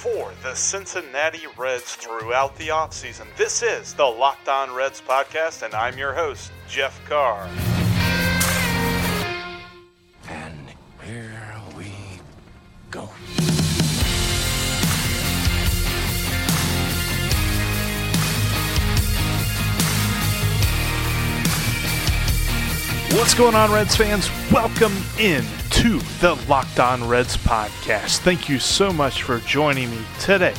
for the Cincinnati Reds throughout the offseason. This is the Locked On Reds podcast, and I'm your host, Jeff Carr. And here we go. What's going on, Reds fans? Welcome in to the Locked On Reds podcast. Thank you so much for joining me today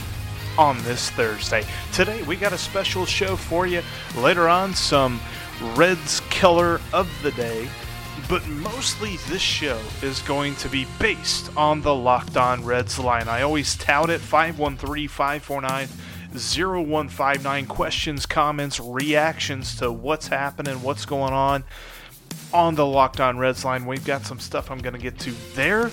on this Thursday. Today, we got a special show for you. Later on, some Reds killer of the day. But mostly, this show is going to be based on the Locked On Reds line. I always tout it 513 549 0159. Questions, comments, reactions to what's happening, what's going on on the Locked On Reds line. We've got some stuff I'm going to get to there.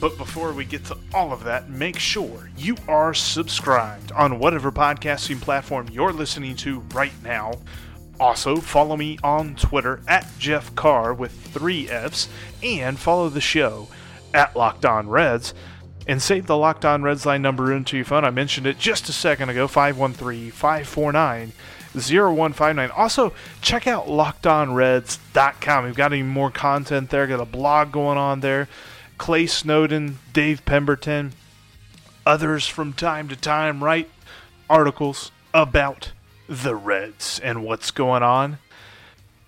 But before we get to all of that, make sure you are subscribed on whatever podcasting platform you're listening to right now. Also, follow me on Twitter at Jeff Carr with three F's and follow the show at Locked On Reds and save the Locked On Reds line number into your phone. I mentioned it just a second ago 513 549 0159. Also, check out lockedonreds.com. We've got even more content there. Got a blog going on there. Clay Snowden, Dave Pemberton, others from time to time write articles about the Reds and what's going on.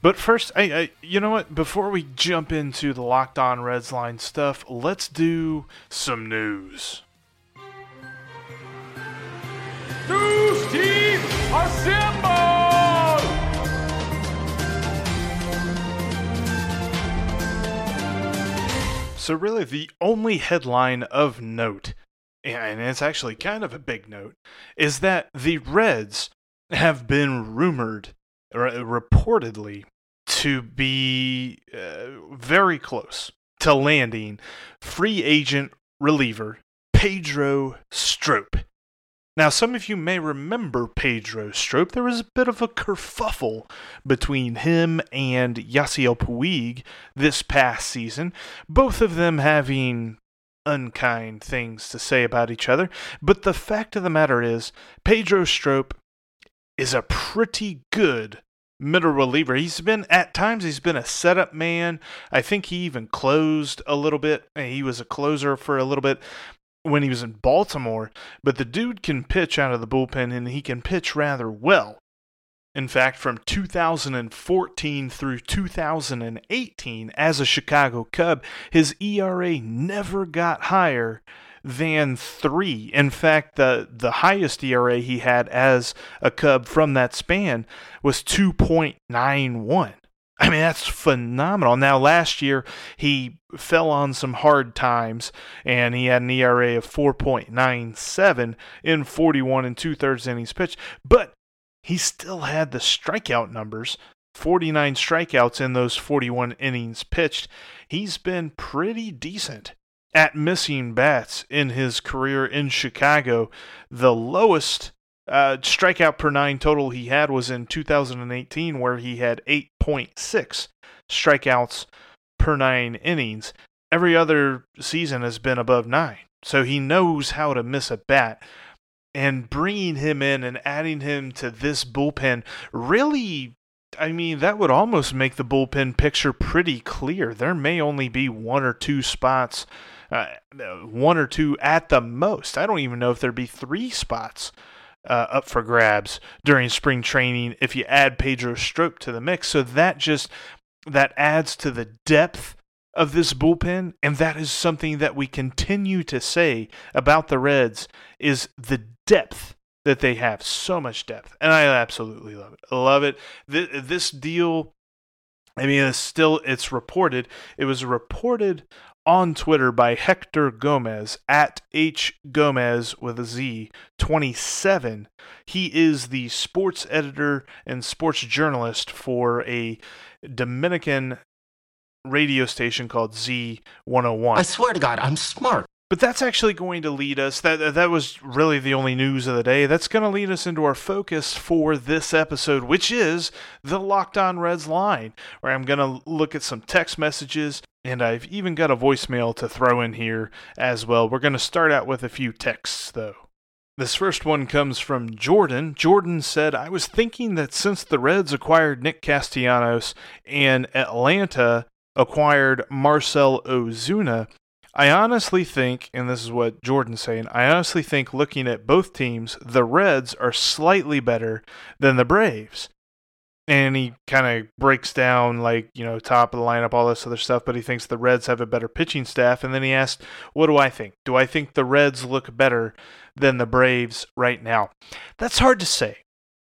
But first, I, I, you know what? Before we jump into the Locked On Reds line stuff, let's do some news. News team! So, really, the only headline of note, and it's actually kind of a big note, is that the Reds have been rumored, or reportedly, to be uh, very close to landing free agent reliever Pedro Strop. Now, some of you may remember Pedro Strop. There was a bit of a kerfuffle between him and Yasiel Puig this past season, both of them having unkind things to say about each other. But the fact of the matter is, Pedro Strop is a pretty good middle reliever. He's been at times he's been a setup man. I think he even closed a little bit. He was a closer for a little bit when he was in Baltimore, but the dude can pitch out of the bullpen and he can pitch rather well. In fact, from 2014 through 2018 as a Chicago Cub, his ERA never got higher than three. In fact, the, the highest ERA he had as a Cub from that span was 2.91. I mean, that's phenomenal. Now, last year, he fell on some hard times and he had an ERA of 4.97 in 41 and two thirds innings pitched, but he still had the strikeout numbers 49 strikeouts in those 41 innings pitched. He's been pretty decent at missing bats in his career in Chicago. The lowest uh, strikeout per nine total he had was in 2018, where he had 8.6 strikeouts per nine innings. Every other season has been above nine. So he knows how to miss a bat. And bringing him in and adding him to this bullpen really, I mean, that would almost make the bullpen picture pretty clear. There may only be one or two spots, uh, one or two at the most. I don't even know if there'd be three spots uh, up for grabs during spring training if you add Pedro Strop to the mix. So that just that adds to the depth of this bullpen, and that is something that we continue to say about the Reds is the depth that they have. So much depth, and I absolutely love it. I love it. This deal. I mean, it's still it's reported. It was reported on Twitter by Hector Gomez at H Gomez with a Z 27. He is the sports editor and sports journalist for a Dominican radio station called Z101. I swear to God, I'm smart. But that's actually going to lead us. That that was really the only news of the day. That's going to lead us into our focus for this episode, which is the Locked On Reds line, where I'm going to look at some text messages, and I've even got a voicemail to throw in here as well. We're going to start out with a few texts, though. This first one comes from Jordan. Jordan said, I was thinking that since the Reds acquired Nick Castellanos and Atlanta acquired Marcel Ozuna, I honestly think, and this is what Jordan's saying, I honestly think looking at both teams, the Reds are slightly better than the Braves. And he kind of breaks down, like, you know, top of the lineup, all this other stuff, but he thinks the Reds have a better pitching staff. And then he asked, What do I think? Do I think the Reds look better than the Braves right now? That's hard to say.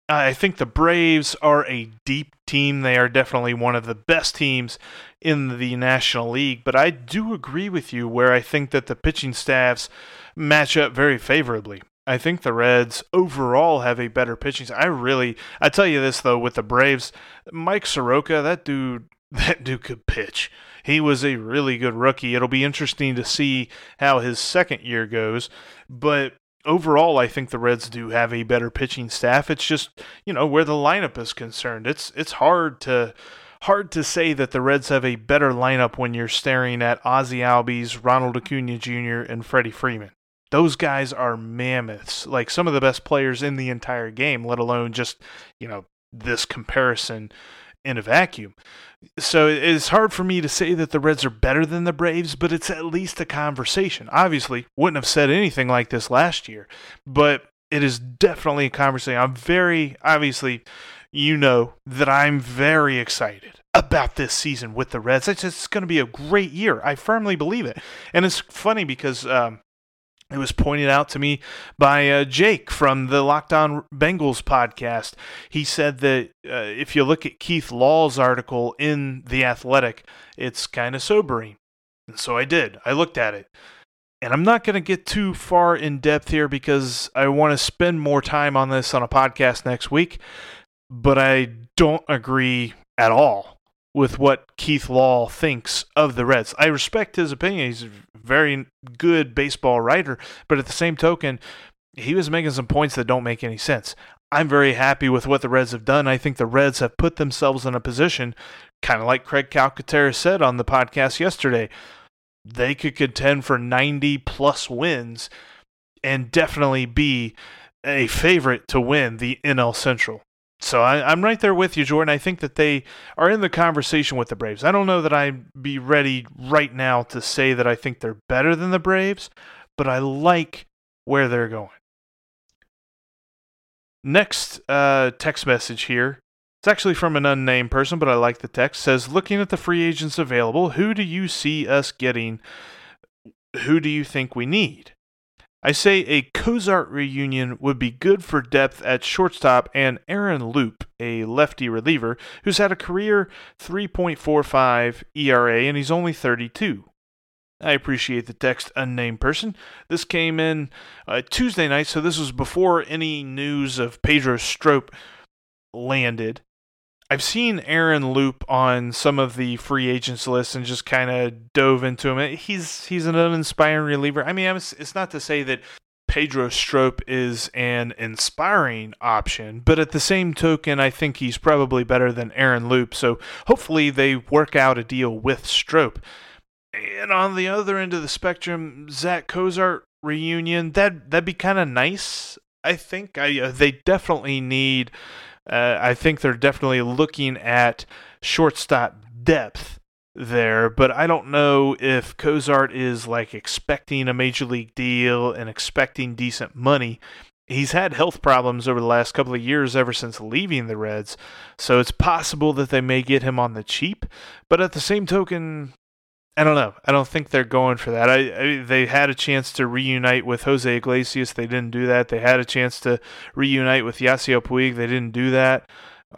I think the Braves are a deep team. They are definitely one of the best teams in the National League. But I do agree with you where I think that the pitching staffs match up very favorably. I think the Reds overall have a better pitching. I really, I tell you this though, with the Braves, Mike Soroka, that dude, that dude could pitch. He was a really good rookie. It'll be interesting to see how his second year goes. But overall, I think the Reds do have a better pitching staff. It's just you know where the lineup is concerned. It's it's hard to hard to say that the Reds have a better lineup when you're staring at Ozzie Albies, Ronald Acuna Jr., and Freddie Freeman. Those guys are mammoths, like some of the best players in the entire game, let alone just you know this comparison in a vacuum. So it's hard for me to say that the Reds are better than the Braves, but it's at least a conversation. Obviously, wouldn't have said anything like this last year, but it is definitely a conversation. I'm very, obviously, you know that I'm very excited about this season with the Reds. It's, going to be a great year. I firmly believe it. And it's funny because um, it was pointed out to me by uh, Jake from the Locked On Bengals podcast. He said that uh, if you look at Keith Law's article in The Athletic, it's kind of sobering. And so I did. I looked at it. And I'm not going to get too far in depth here because I want to spend more time on this on a podcast next week. But I don't agree at all with what Keith Law thinks of the Reds. I respect his opinion. He's very good baseball writer, but at the same token, he was making some points that don't make any sense. I'm very happy with what the Reds have done. I think the Reds have put themselves in a position, kind of like Craig Calcaterra said on the podcast yesterday, they could contend for 90 plus wins and definitely be a favorite to win the NL Central. So I, am right there with you, Jordan. I think that they are in the conversation with the Braves. I don't know that I'd be ready right now to say that I think they're better than the Braves, but I like where they're going. Next uh, text message here. It's actually from an unnamed person, but I like the text. Says, looking at the free agents available, who do you see us getting? Who do you think we need? I say a Cozart reunion would be good for depth at shortstop and Aaron Loup, a lefty reliever who's had a career 3.45 ERA and he's only 32. I appreciate the text, unnamed person. This came in uh, Tuesday night, so this was before any news of Pedro Strop landed. I've seen Aaron Loup on some of the free agents lists and just kind of dove into him. He's he's an uninspiring reliever. I mean, it's not to say that Pedro Strop is an inspiring option, but at the same token, I think he's probably better than Aaron Loup. So hopefully they work out a deal with Strop. And on the other end of the spectrum, Zach Cozart reunion that that'd be kind of nice. I think I, uh, they definitely need uh, I think they're definitely looking at shortstop depth there, but I don't know if Cozart is like expecting a major league deal and expecting decent money. He's had health problems over the last couple of years ever since leaving the Reds, so it's possible that they may get him on the cheap. But at the same token, I don't know. I don't think they're going for that. I, I, they had a chance to reunite with Jose Iglesias. They didn't do that. They had a chance to reunite with Yasiel Puig. They didn't do that.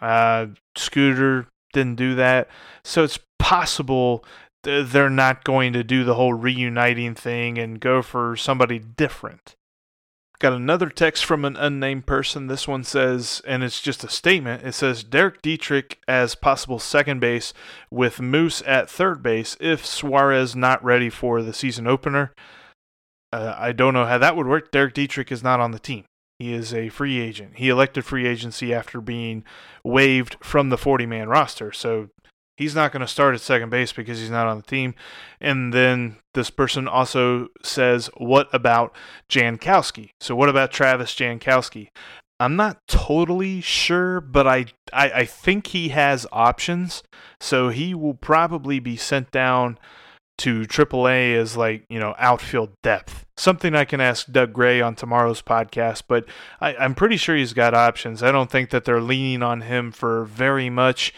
Uh, Scooter didn't do that. So it's possible they're not going to do the whole reuniting thing and go for somebody different. Got another text from an unnamed person. This one says, and it's just a statement. It says Derek Dietrich as possible second base with Moose at third base if Suarez not ready for the season opener. Uh, I don't know how that would work. Derek Dietrich is not on the team. He is a free agent. He elected free agency after being waived from the 40 man roster. So he's not going to start at second base because he's not on the team. And then this person also says, What about Jankowski? So, what about Travis Jankowski? I'm not totally sure, but I, I, I think he has options. So he will probably be sent down to AAA as like you know outfield depth. Something I can ask Doug Gray on tomorrow's podcast, but I, I'm pretty sure he's got options. I don't think that they're leaning on him for very much.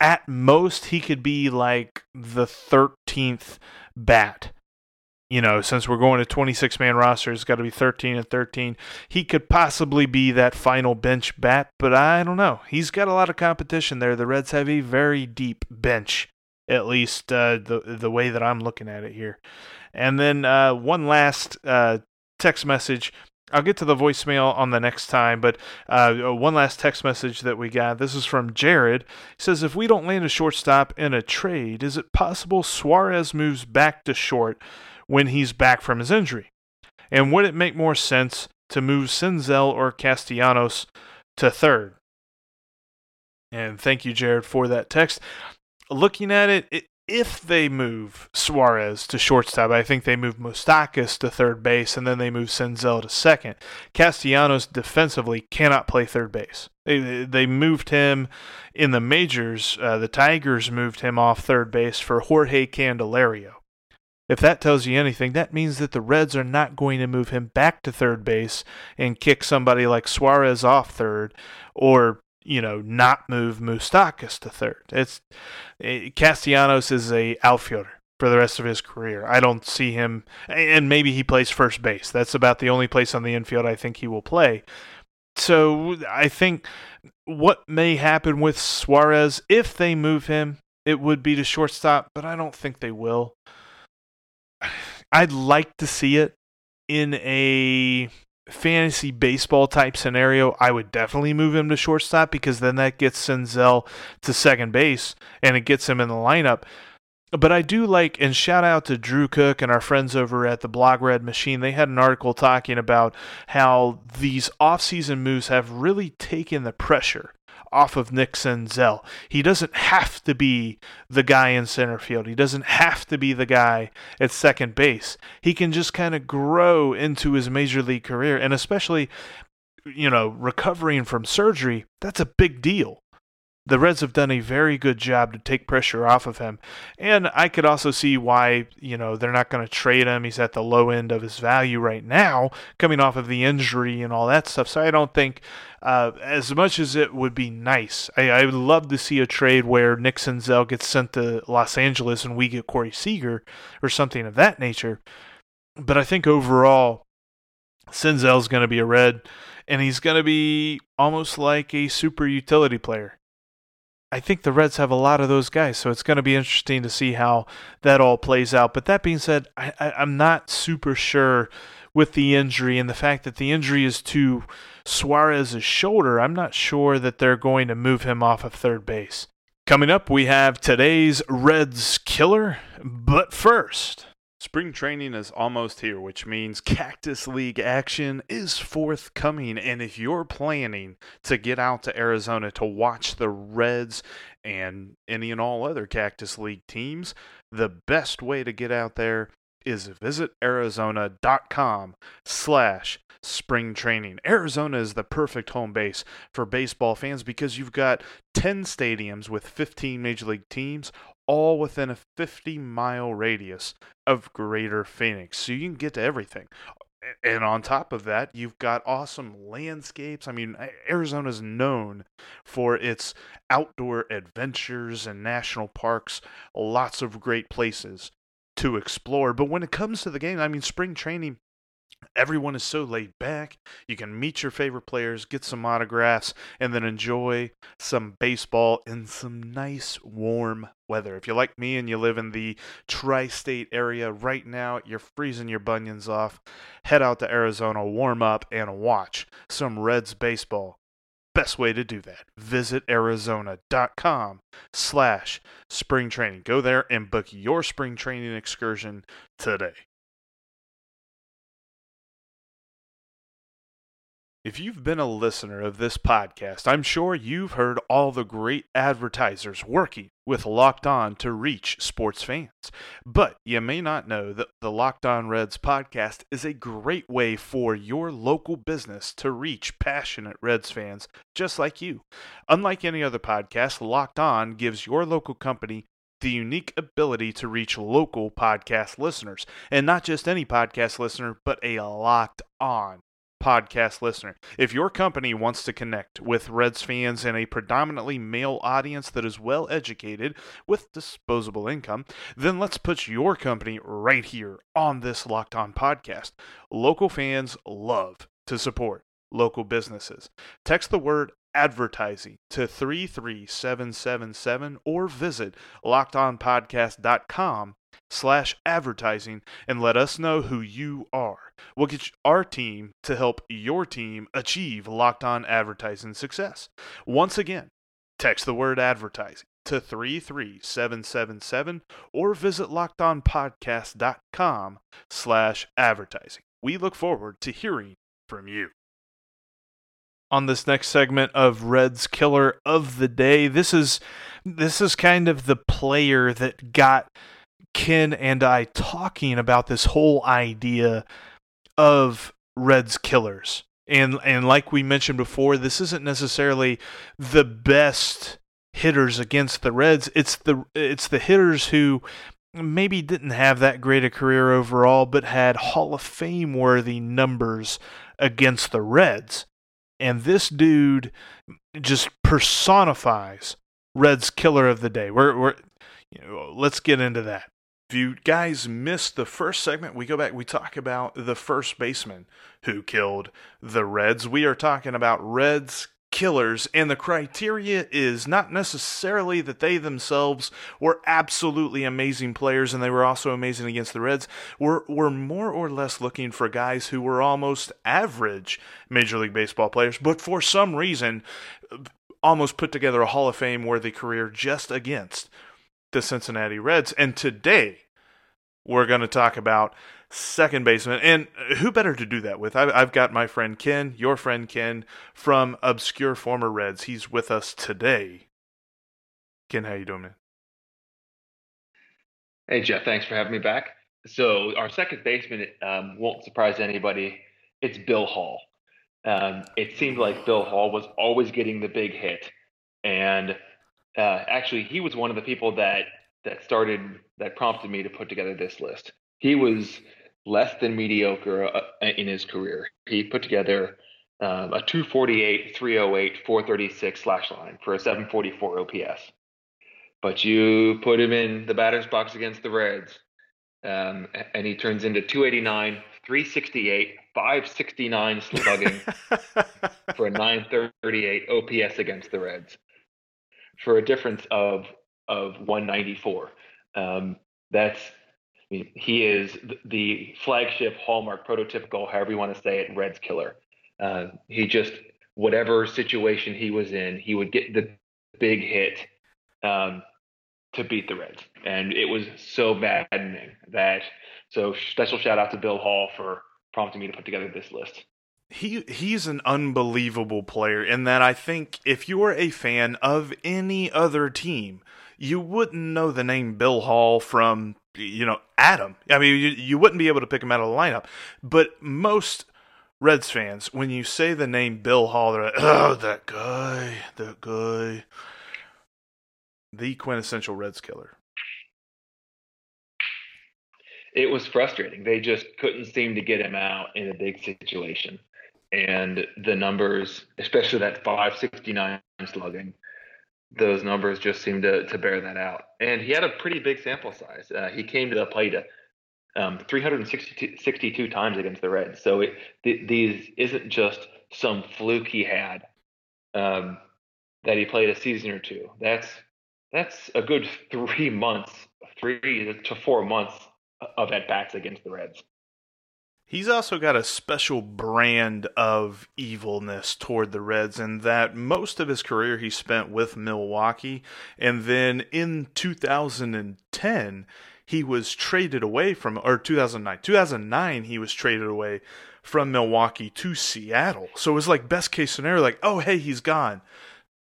At most, he could be like the 13th bat. You know, since we're going to 26 man roster, it's got to be 13 and 13. He could possibly be that final bench bat, but I don't know. He's got a lot of competition there. The Reds have a very deep bench at least uh, the the way that I'm looking at it here. And then uh, one last uh, text message. I'll get to the voicemail on the next time, but uh, one last text message that we got. This is from Jared. He says, "If we don't land a shortstop in a trade, is it possible Suarez moves back to short when he's back from his injury? And would it make more sense to move Senzel or Castellanos to third?" And thank you, Jared, for that text looking at it, it, if they move Suarez to shortstop, I think they move Moustakas to third base, and then they move Senzel to second. Castellanos defensively cannot play third base. They they moved him in the majors. Uh, the Tigers moved him off third base for Jorge Candelario. If that tells you anything, that means that the Reds are not going to move him back to third base and kick somebody like Suarez off third, or you know, not move Moustakas to third. It's it, eh, Castellanos is a outfielder for the rest of his career. I don't see him, and maybe he plays first base. That's about the only place on the infield I think he will play. So I think what may happen with Suarez if they move him, it would be to shortstop, but I don't think they will. I'd like to see it in a fantasy baseball type scenario, I would definitely move him to shortstop because then that gets Senzel to second base and it gets him in the lineup. But I do like, and shout out to Drew Cook and our friends over at the Blog Red Machine. They had an article talking about how these offseason moves have really taken the pressure off of Nick Senzel. He doesn't have to be the guy in center field. He doesn't have to be the guy at second base. He can just kind of grow into his major league career and especially you know, recovering from surgery, that's a big deal the Reds have done a very good job to take pressure off of him. And I could also see why, you know, they're not going to trade him. He's at the low end of his value right now, coming off of the injury and all that stuff. So I don't think, uh, as much as it would be nice, I, I, would love to see a trade where Nick Senzel gets sent to Los Angeles and we get Corey Seager or something of that nature. But I think overall, Senzel's going to be a Red, and he's going to be almost like a super utility player I think the Reds have a lot of those guys, so it's going to be interesting to see how that all plays out. But that being said, I, am not super sure with the injury and the fact that the injury is to Suarez's shoulder. I'm not sure that they're going to move him off of third base. Coming up, we have today's Reds killer. But first, Spring training is almost here, which means Cactus League action is forthcoming. And if you're planning to get out to Arizona to watch the Reds and any and all other Cactus League teams, the best way to get out there is visit arizona.com slash spring training. Arizona is the perfect home base for baseball fans because you've got 10 stadiums with 15 major league teams all within a 50 mile radius of Greater Phoenix. So you can get to everything. And on top of that, you've got awesome landscapes. I mean, Arizona is known for its outdoor adventures and national parks, lots of great places to explore. But when it comes to the game, I mean, spring training Everyone is so laid back. You can meet your favorite players, get some autographs, and then enjoy some baseball in some nice warm weather. If you're like me and you live in the tri state area right now, you're freezing your bunions off. Head out to Arizona, warm up, and watch some Reds baseball. Best way to do that, visit arizona.com slash spring training. Go there and book your spring training excursion today. If you've been a listener of this podcast, I'm sure you've heard all the great advertisers working with Locked On to reach sports fans. But you may not know that the Locked On Reds podcast is a great way for your local business to reach passionate Reds fans just like you. Unlike any other podcast, Locked On gives your local company the unique ability to reach local podcast listeners. And not just any podcast listener, but a locked on podcast listener. If your company wants to connect with Reds fans in a predominantly male audience that is well educated with disposable income, then let's put your company right here on this Locked On podcast. Local fans love to support local businesses. Text the word advertising to 33777 or visit lockedonpodcast.com slash advertising and let us know who you are. We'll get our team to help your team achieve locked on advertising success. Once again, text the word advertising to 33777 or visit lockedonpodcast.com slash advertising. We look forward to hearing from you on this next segment of Red's Killer of the Day. This is this is kind of the player that got Ken and I talking about this whole idea of Red's Killers. And and like we mentioned before, this isn't necessarily the best hitters against the Reds. It's the it's the hitters who maybe didn't have that great a career overall, but had Hall of Fame worthy numbers against the Reds. And this dude just personifies Red's killer of the day. We're, we're you know, let's get into that. If you guys missed the first segment, we go back, we talk about the first baseman who killed the Reds. We are talking about Reds killers, and the criteria is not necessarily that they themselves were absolutely amazing players and they were also amazing against the Reds. We're, we're more or less looking for guys who were almost average Major League Baseball players, but for some reason almost put together a Hall of Fame worthy career just against the Cincinnati Reds. And today we're going to talk about second baseman. And who better to do that with? I've got my friend Ken, your friend Ken from Obscure Former Reds. He's with us today. Ken, how you doing, man? Hey, Jeff. Thanks for having me back. So our second baseman um, won't surprise anybody. It's Bill Hall. Um, it seemed like Bill Hall was always getting the big hit, and uh, actually, he was one of the people that that started that prompted me to put together this list. He was less than mediocre uh, in his career. He put together um, a 248, 308, 436 slash line for a 744 OPS. But you put him in the batter's box against the Reds, um, and he turns into 289, 368, 569 slugging for a 938 OPS against the Reds for a difference of of 194. Um, that's I mean, he is the flagship hallmark, prototypical, however you want to say it, Reds killer. Uh, he just whatever situation he was in, he would get the big hit um, to beat the Reds, and it was so maddening that. So special shout out to Bill Hall for prompting me to put together this list he he's an unbelievable player in that I think if you were a fan of any other team, you wouldn't know the name Bill Hall from you know Adam. I mean, you, you wouldn't be able to pick him out of the lineup. But most Reds fans, when you say the name Bill Hall, they're like, "Oh, that guy, that guy." The quintessential Reds killer. It was frustrating. They just couldn't seem to get him out in a big situation and the numbers, especially that 569 slugging, those numbers just seem to, to bear that out. And he had a pretty big sample size. Uh, he came to the plate um, 362 times against the Reds. So it, th- these isn't just some fluke he had um, that he played a season or two. That's that's a good three months, three to four months of at bats against the Reds. He's also got a special brand of evilness toward the Reds, in that most of his career he spent with Milwaukee. And then in 2010, he was traded away from, or 2009, 2009, he was traded away from Milwaukee to Seattle. So it was like best case scenario, like, oh, hey, he's gone.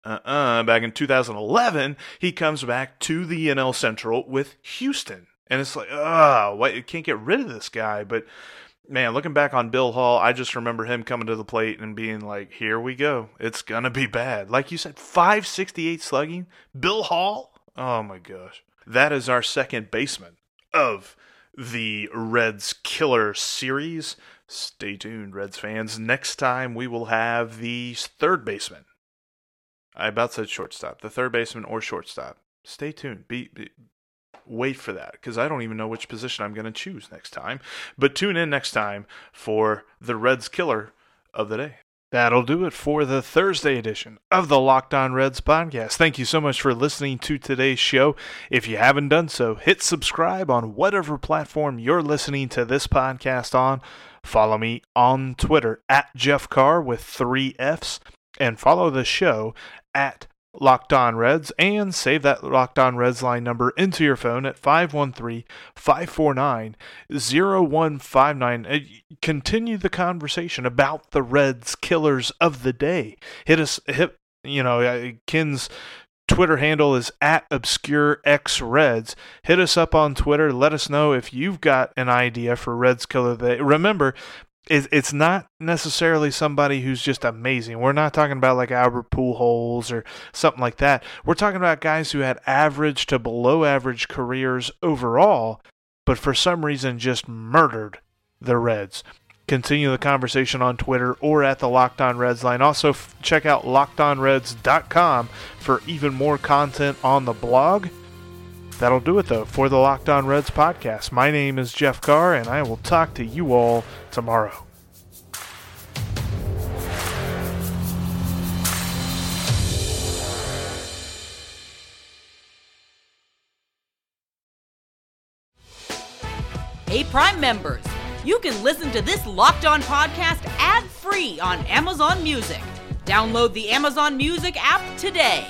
Uh-uh. Back in 2011, he comes back to the NL Central with Houston. And it's like, oh, you can't get rid of this guy. But man, looking back on Bill Hall, I just remember him coming to the plate and being like, here we go. It's to be bad. Like you said, 568 slugging. Bill Hall? Oh my gosh. That is our second baseman of the Reds Killer series. Stay tuned, Reds fans. Next time we will have the third baseman I about said shortstop, the third baseman or shortstop. Stay tuned. Be, be wait for that because I don't even know which position I'm going to choose next time. But tune in next time for the Reds killer of the day. That'll do it for the Thursday edition of the Locked On Reds podcast. Thank you so much for listening to today's show. If you haven't done so, hit subscribe on whatever platform you're listening to this podcast on. Follow me on Twitter at Jeff Carr with three F's and follow the show at Locked On Reds and save that Locked On Reds line number into your phone at 513 549 0159. Uh, continue the conversation about the Reds killers of the day. Hit us, hit, you know, uh, Ken's Twitter handle is at obscure x reds. Hit us up on Twitter. Let us know if you've got an idea for Reds Killer Day. Remember, it's not necessarily somebody who's just amazing. We're not talking about like Albert Pujols or something like that. We're talking about guys who had average to below average careers overall, but for some reason just murdered the Reds. Continue the conversation on Twitter or at the Locked On Reds line. Also, f- check out lockedonreds.com for even more content on the blog. That'll do it, though, for the Locked On Reds podcast. My name is Jeff Carr, and I will talk to you all tomorrow. Hey, Prime members, you can listen to this Locked On podcast ad free on Amazon Music. Download the Amazon Music app today.